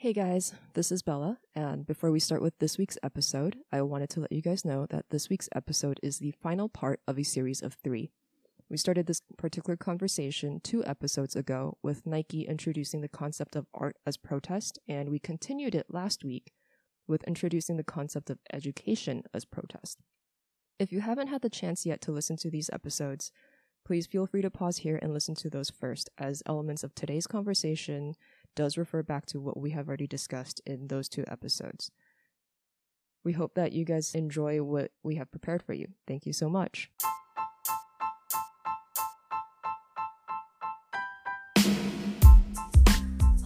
Hey guys, this is Bella, and before we start with this week's episode, I wanted to let you guys know that this week's episode is the final part of a series of three. We started this particular conversation two episodes ago with Nyke introducing the concept of art as protest, and we continued it last week with introducing the concept of education as protest. If you haven't had the chance yet to listen to these episodes, please feel free to pause here and listen to those first, as elements of today's conversation does refer back to what we have already discussed in those two episodes. We hope that you guys enjoy what we have prepared for you. Thank you so much.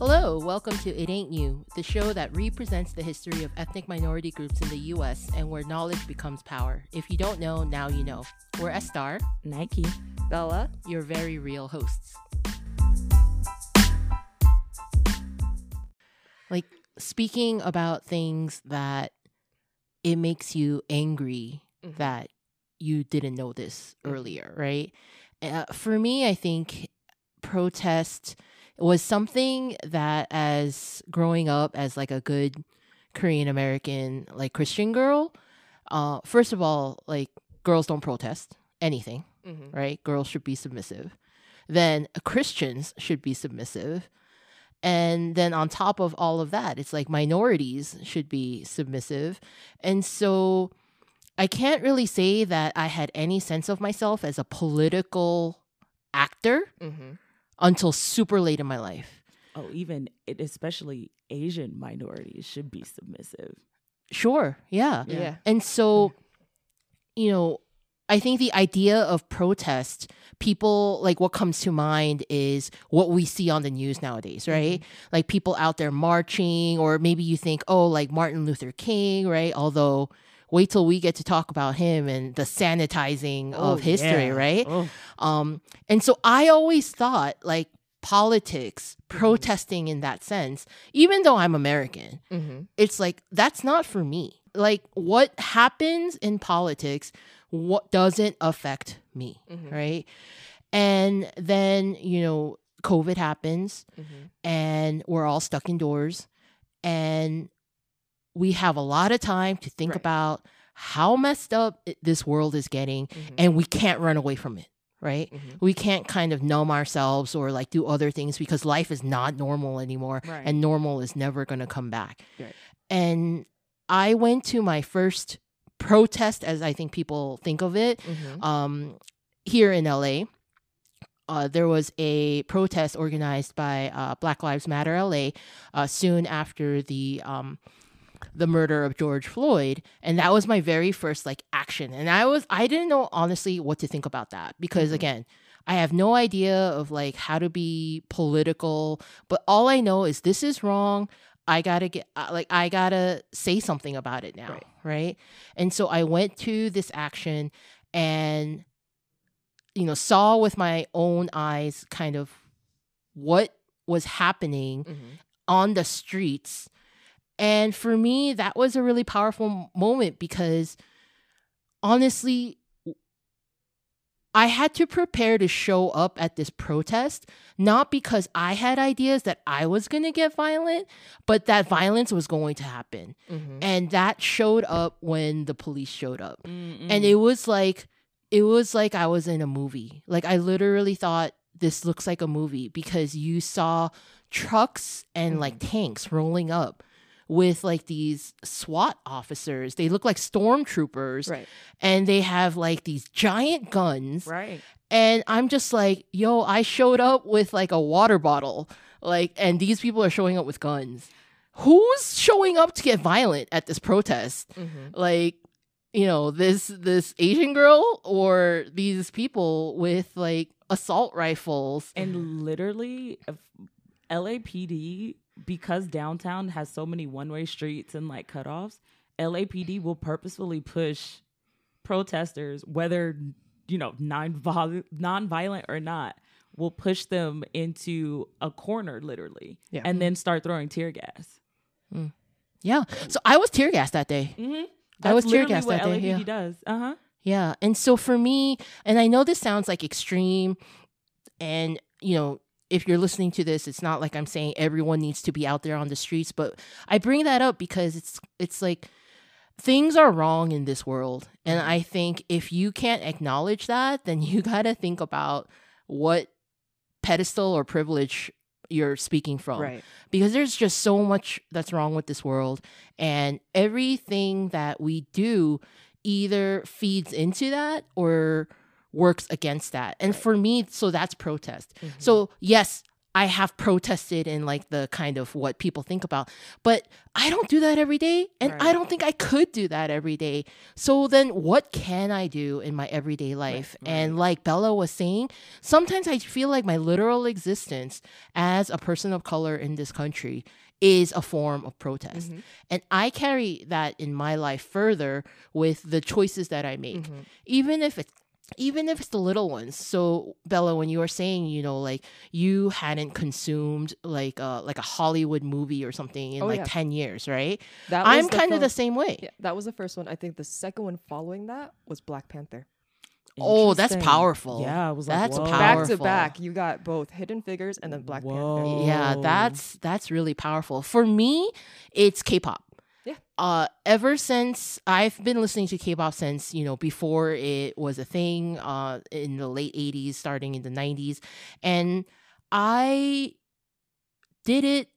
Hello, welcome to It Ain't New, the show that represents the history of ethnic minority groups in the US and where knowledge becomes power. If you don't know, now you know. We're Estar, Nyke, Bella, your very real hosts. Speaking about things that it makes you angry Mhm. that you didn't know this Mhm. earlier, right? Uh, for me, I think protest was something that as growing up as like a good Korean American like Christian girl, uh first of all, like girls don't protest anything, mm-hmm. right? Girls should be submissive. Then Christians should be submissive. And then on top of all of that, it's like minorities should be submissive. And so I can't really say that I had any sense of myself as a political actor Mm-hmm. until super late in my life. oh, even it, especially Asian minorities should be submissive. Sure, yeah. Yeah. Yeah. And so, you know, I think the idea of protest, people like what comes to mind is what we see on the news nowadays, right? Like people out there marching, or maybe you think, oh, like Martin Luther King, right? Although, wait till we get to talk about him and the sanitizing Oh, of history, yeah. right? Oh, Um, and so I always thought like politics, protesting in that sense, even though I'm American, Mm-hmm. it's like that's not for me. Like what happens in politics what doesn't affect me, Mhm. right? And then, you know, COVID happens Mm-hmm. and we're all stuck indoors and we have a lot of time to think Right. about how messed up this world is getting Mm-hmm. and we can't run away from it, right? Mhm. We can't kind of numb ourselves or like do other things because life is not normal anymore right. and normal is never going to come back. Right. And I went to my first protest, as I think people think of it, Mm-hmm. um, here in LA. Uh, there was a protest organized by uh, Black Lives Matter LA uh, soon after the um, the murder of George Floyd, and that was my very first like action. And I was I didn't know honestly what to think about that because Mhm. again, I have no idea of like how to be political, but all I know is this is wrong. I gotta get uh, like I gotta say something about it now, Right. right? And so I went to this action and you know saw with my own eyes kind of what was happening Mm-hmm. on the streets. And for me, that was a really powerful moment because honestly, I had to prepare to show up at this protest, not because I had ideas that I was going to get violent, but that violence was going to happen. Mm-hmm. And that showed up when the police showed up. Mm-mm. And it was like, it was like I was in a movie. Like I literally thought this looks like a movie because you saw trucks and like tanks rolling up with like these SWAT officers. They look like stormtroopers Right. and they have like these giant guns. right. And I'm just like, yo, I showed up with like a water bottle. Like, and these people are showing up with guns. Who's showing up to get violent at this protest? Mm-hmm. like you know this this asian girl or these people with like assault rifles And literally, LAPD, because downtown has so many one way streets and like cutoffs, LAPD will purposefully push protesters, whether, you know, non violent or not, will push them into a corner literally Yeah. and then start throwing tear gas. yeah so i was tear gassed that day Mm-hmm. I was tear gassed that day, LAPD yeah. does. Uh huh. yeah and so for me and i know this sounds like extreme and you know if you're listening to this, it's not like I'm saying everyone needs to be out there on the streets, but I bring that up because it's it's like things are wrong in this world. And mm-hmm. I think if you can't acknowledge that, then you got to think about what pedestal or privilege you're speaking from Right. because there's just so much that's wrong with this world and everything that we do either feeds into that or works against that and Right. for me so that's protest Mhm. so yes i have protested in like the kind of what people think about but i don't do that every day and i don't think i could do that every day so then what can i do in my everyday life and like bella was saying sometimes I feel like my literal existence as a person of color in this country is a form of protest. Mhm. And I carry that in my life further with the choices that I make. Mhm. Even if it's even if it's the little ones. So Bella, when you were saying, you know, like you hadn't consumed like a like a Hollywood movie or something in Oh, like yeah. ten years, right? That I'm kind of the same way. Yeah, that was the first one. I think the second one following that was Black Panther. Oh, that's powerful. Yeah, I was like, That's whoa. powerful. Back to back, you got both Hidden Figures and then Black Panther. Yeah, that's that's really powerful. For me, it's K-pop. Uh ever since I've been listening to K-pop since, you know, before it was a thing uh in the late 80s, starting in the 90s, and I did it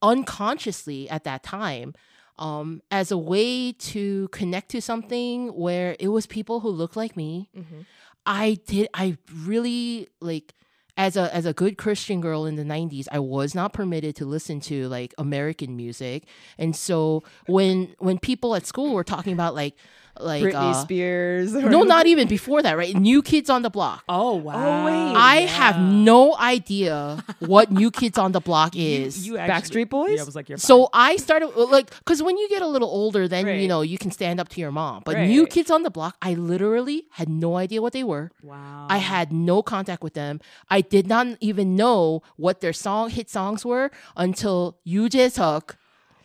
unconsciously at that time um as a way to connect to something where it was people who looked like me Mhm. I did I really like as a as a good Christian girl in the 90s, I was not permitted to listen to like American music. And so when when people at school were talking about like like Britney uh, Spears. no, not even before that, right? New Kids on the Block. Oh wow! wait. I have no idea what New Kids on the Block is. You, actually, Backstreet Boys? Yeah, I was like, you're so I started like because when you get a little older, then you know you can stand up to your mom. But New Kids on the Block, I literally had no idea what they were. wow. I had no contact with them. I did not even know what their song hit songs were until Yoo Jae-suk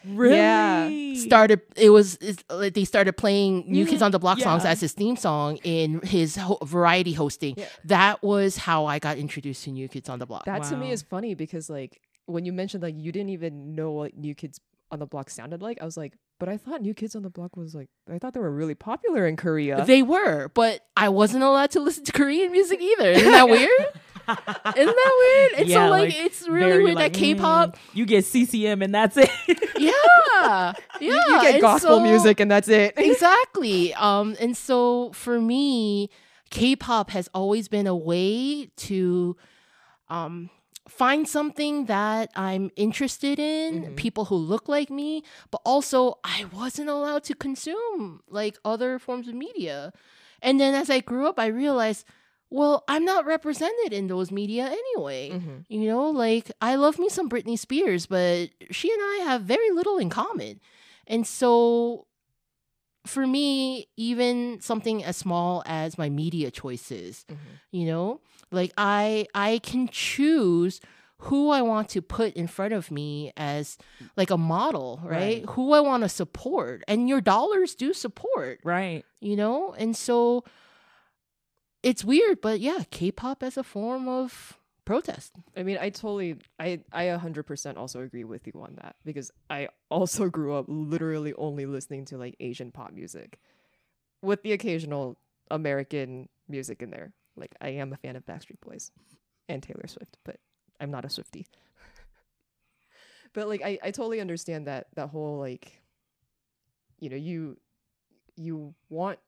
really Yeah. started. It was it's, like they started playing New Kids on the Block songs as his theme song in his ho- variety hosting. Yeah. That was how I got introduced to New Kids on the Block. That to me is funny because like when you mentioned like you didn't even know what New Kids on the Block sounded like, I was like, but I thought New Kids on the Block was like I thought they were really popular in Korea. They were, but I wasn't allowed to listen to Korean music either. Isn't that weird? Isn't that weird? It's Yeah, so like, like, it's really weird like, that K-pop. mm, you get CCM and that's it. Yeah, yeah. you, you get and gospel so- music and that's it. exactly. Um, and so for me, K-pop has always been a way to um find something that I'm interested in, Mhm. people who look like me, but also I wasn't allowed to consume like other forms of media. And then as I grew up, I realized, well, I'm not represented in those media anyway. Mhm. You know, like I love me some Britney Spears, but she and I have very little in common. And so for me, even something as small as my media choices, Mhm. you know, like I I can choose who I want to put in front of me as like a model, right? Right. Who I want to support. And your dollars do support, right. you know? And so it's weird, but yeah, K-pop as a form of protest. I mean, I totally, I, I 100% also agree with you on that because I also grew up literally only listening to like Asian pop music with the occasional American music in there. Like, I am a fan of Backstreet Boys and Taylor Swift, but I'm not a Swifty. but like, I, I totally understand that, that whole like, you know, you, you want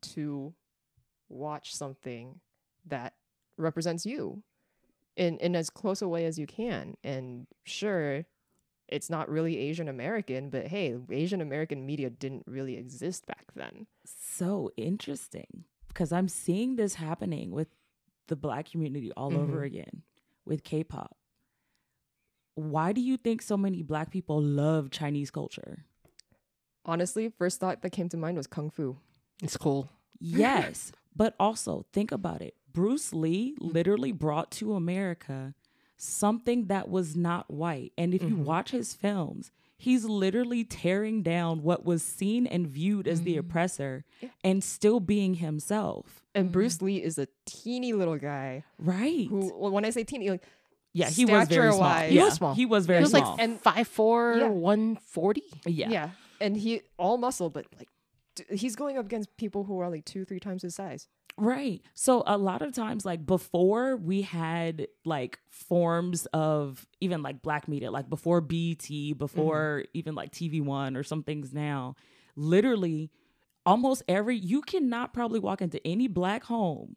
to watch something that represents you in in as close a way as you can. And sure, it's not really Asian American, but hey, Asian American media didn't really exist back then. So interesting because I'm seeing this happening with the black community all over Mhm. again with K-pop. Why do you think so many black people love Chinese culture? Honestly, first thought that came to mind was kung fu. It's cool. Yes, but also think about it. Bruce Lee literally brought to America something that was not white. And if you Mhm. watch his films, he's literally tearing down what was seen and viewed as the Mhm. oppressor Yeah. and still being himself. And Bruce Lee is a teeny little guy Right. who, well, when I say teeny, like Yeah, he was very small. Stature-wise. He yeah, was small. He was very small He was small. like And- five Yeah. one forty. yeah. Yeah. And he all muscle, but like d- he's going up against people who are like two, three times his size. Right. So a lot of times, like before we had like forms of even like black media, like before BET, before even like TV One or some things now, literally almost every, you cannot probably walk into any black home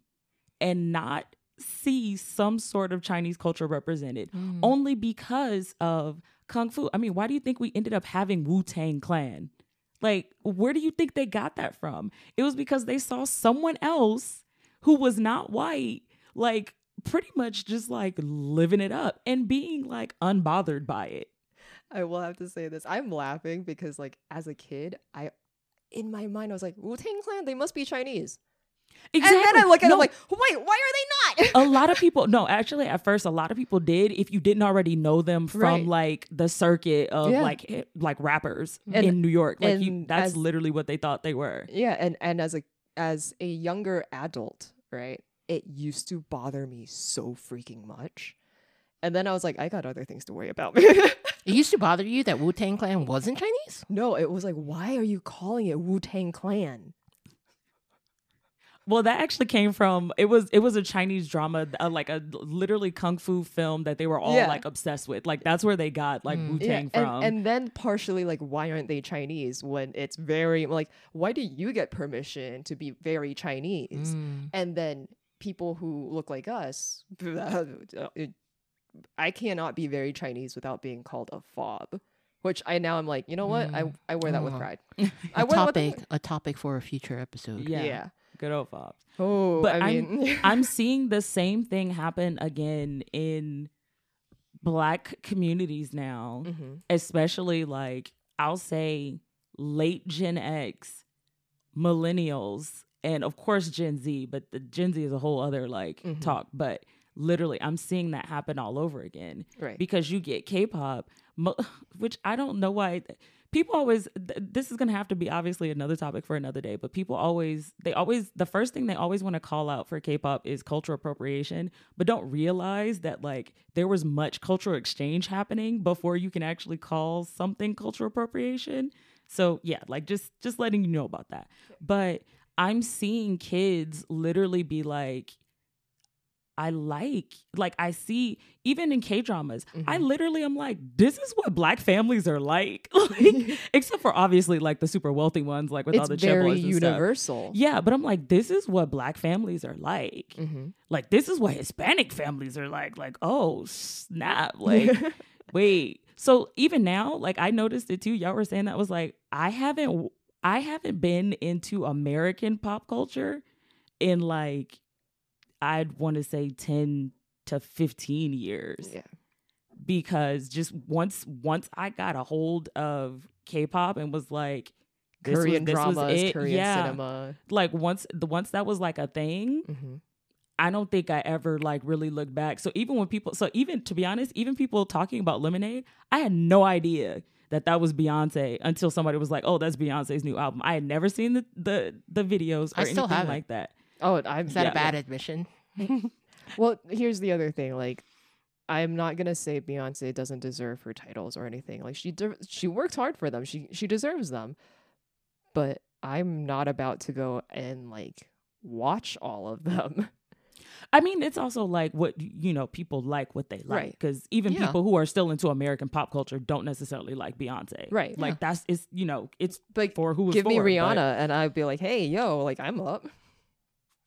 and not see some sort of Chinese culture represented Mm. only because of Kung Fu. I mean, why do you think we ended up having Wu Tang Clan? Like, where do you think they got that from? It was because they saw someone else who was not white, like, pretty much just like living it up and being like unbothered by it. I will have to say this. I'm laughing because like as a kid, I in my mind I was like, Wu Tang Clan, they must be Chinese. And then I look at No, it like, wait, why are they not? a lot of people no actually at first a lot of people did if you didn't already know them from Right. like the circuit of Yeah. like eh, like rappers mm-hmm. And- in new york like you, that's as- literally what they thought they were yeah, and and as a as a younger adult, right? It used to bother me so freaking much. And then I was like, I got other things to worry about. It used to bother you that Wu Tang Clan wasn't Chinese. no, it was like, why are you calling it Wu Tang Clan? Well that actually came from it was it was a chinese drama uh, like a literally kung fu film that they were all Yeah. like obsessed with like that's where they got like Mm. wu-tang and, from and then partially like why aren't they Chinese when it's very like why do you get permission to be very Chinese? Mm. And then people who look like us I cannot be very Chinese without being called a fob. Which I now I'm like, you know what? I Mm. I wear that with Oh. pride. A I wear that with topic, a topic for a future episode. yeah, yeah. Good old Oh, But I I'm- mean I'm seeing the same thing happen again in black communities now, Mhm. especially like I'll say late Gen X, millennials, and of course Gen Z, but the Gen Z is a whole other like Mhm. talk. But literally, I'm seeing that happen all over again right. because you get K-pop, mo- which I don't know why people always. Th- this is gonna have to be obviously another topic for another day. But people always, they always, the first thing they always want to call out for K-pop is cultural appropriation, but don't realize that like there was much cultural exchange happening before you can actually call something cultural appropriation. So yeah, like just just letting you know about that. But I'm seeing kids literally be like, I like, like I see, even in K dramas, I Mhm. literally am like, this is what black families are like. like except for obviously like the super wealthy ones, like with all the very and stuff. universal. Yeah, but I'm like, this is what black families are like. hmm Like this is what Hispanic families are like. Like, oh snap. Like, wait. So even now, like I noticed it too. Y'all were saying that was like, I haven't I haven't been into American pop culture in like I'd want to say 10 to 15 years yeah. because just once once I got a hold of K-pop and was like this was- Korean was dramas, it, Korean yeah. cinema. Like once the once that was like a thing, hmm I don't think I ever like really looked back. So even when people, so even to be honest, even people talking about Lemonade, I had no idea that that was Beyonce until somebody was like, "Oh, that's Beyonce's new album." I had never seen the the, the videos or anything haven't. like that. Oh, I'm Is that Yeah. a bad admission? Well, here's the other thing. Like, I'm not gonna say Beyonce doesn't deserve her titles or anything. Like, she de- she worked hard for them. She she deserves them. But I'm not about to go and like watch all of them. I mean, it's also like what you know people like what they like Right. because even Yeah. people who are still into American pop culture don't necessarily like Beyonce. Right. Like that's it's you know it's Like, for who it's give me for, but Rihanna, and I'd be like, hey, yo, like I'm up.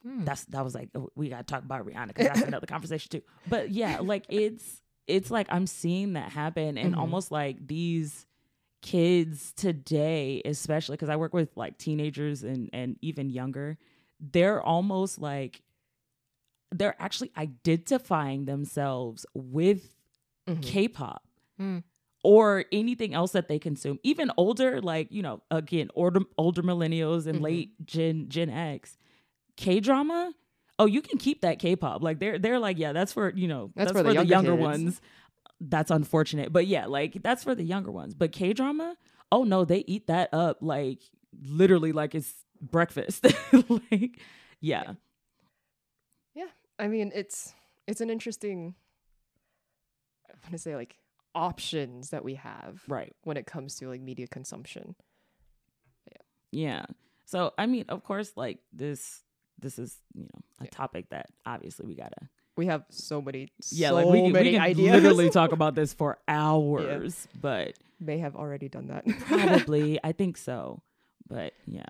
Hmm. That's that was like oh, we gotta talk about Rihanna because that's another conversation too. But yeah, like it's it's like I'm seeing that happen and Mhm. almost like these kids today, especially because I work with like teenagers and and even younger, they're almost like they're actually identifying themselves with Mhm. K-pop Mm. or anything else that they consume. Even older, like you know, again, older older millennials and Mhm. late Gen Gen X, K drama. Oh, you can keep that K-pop. Like they're they're like, yeah, that's for you know, That's that's, for for, the the, younger younger ones. That's unfortunate, but yeah, like that's for the younger ones. But K drama, oh no, they eat that up like literally like it's breakfast. like, yeah. Yeah, I mean, it's it's an interesting I want to say like options that we have Right. when it comes to like media consumption. yeah Yeah. So I mean, of course, like this this is, you know, a Yeah. topic that obviously we gotta We have so many, Yeah, so like we can, many we can ideas. literally talk about this for hours. But May have already done that. probably I think so. But yeah.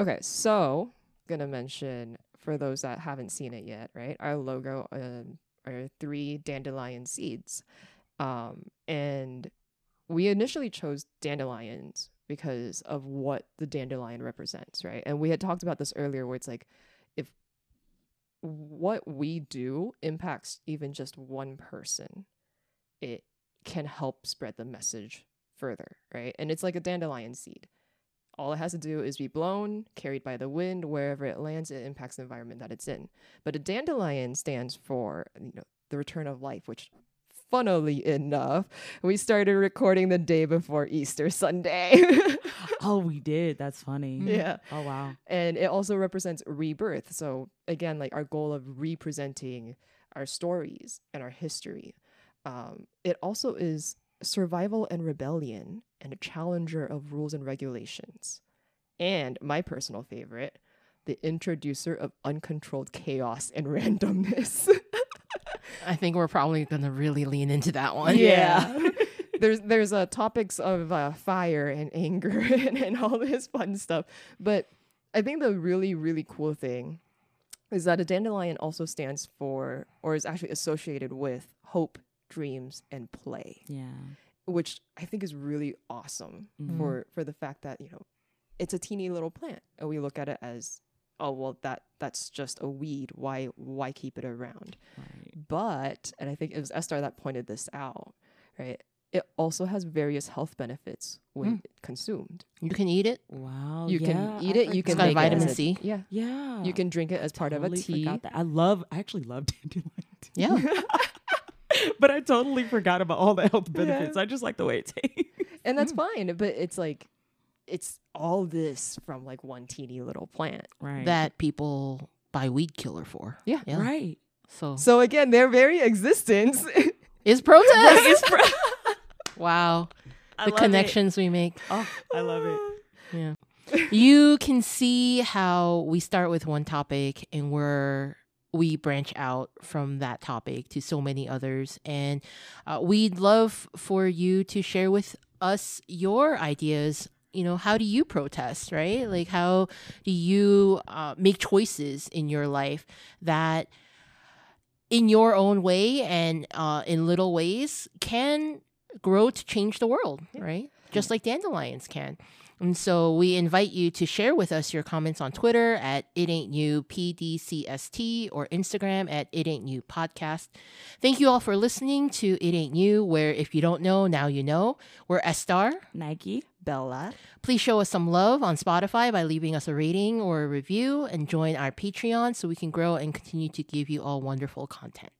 Okay, so gonna mention for those that haven't seen it yet, right? Our logo um, are three dandelion seeds, um, and we initially chose dandelions because of what the dandelion represents, right? And we had talked about this earlier, where it's like if what we do impacts even just one person, it can help spread the message further, right? And it's like a dandelion seed all it has to do is be blown, carried by the wind, wherever it lands, it impacts the environment that it's in. But a dandelion stands for, you know, the return of life, which funnily enough, we started recording the day before Easter Sunday. Oh, we did. That's funny. yeah. Oh wow. And it also represents rebirth. So again, like our goal of representing our stories and our history. Um, it also is survival and rebellion and a challenger of rules and regulations. And my personal favorite, the introducer of uncontrolled chaos and randomness. I think we're probably gonna really lean into that one. Yeah. there's there's uh, topics of uh, fire and anger and, and all this fun stuff. But I think the really, really cool thing is that a dandelion also stands for or is actually associated with hope, dreams, and play, Yeah. which I think is really awesome Mhm. for for the fact that, you know, it's a teeny little plant and we look at it as oh well that that's just a weed why why keep it around Right. but and i think it was estar that pointed this out right it also has various health benefits when hmm. consumed You can eat it. Wow. you yeah, can eat I it you can got vitamin it as a- C. yeah Yeah. you can drink it as part Totally of a tea forgot that. I love I actually love dandelion tea. Yeah. but I totally forgot about all the health benefits. Yeah. I just like the way it tastes. and that's fine but it's like it's all this from like one teeny little plant Right. That people buy weed killer for. Yeah. Yeah. Right. So so again their very existence is protest. It's fr- wow. I the love it. connections we make. Oh, I love it. Yeah. you can see how we start with one topic and we're we branch out from that topic to so many others and uh, we'd love for you to share with us your ideas you know how do you protest right? Like how do you uh, make choices in your life that in your own way and uh, in little ways can grow to change the world right? Just like dandelions can and so we invite you to share with us your comments on Twitter at It Ain't New PDCST or Instagram at It Ain't New Podcast. Thank you all for listening to It Ain't New, where if you don't know, now you know. We're Estar. Nyke. bella Please show us some love on Spotify by leaving us a rating or a review and join our Patreon so we can grow and continue to give you all wonderful content.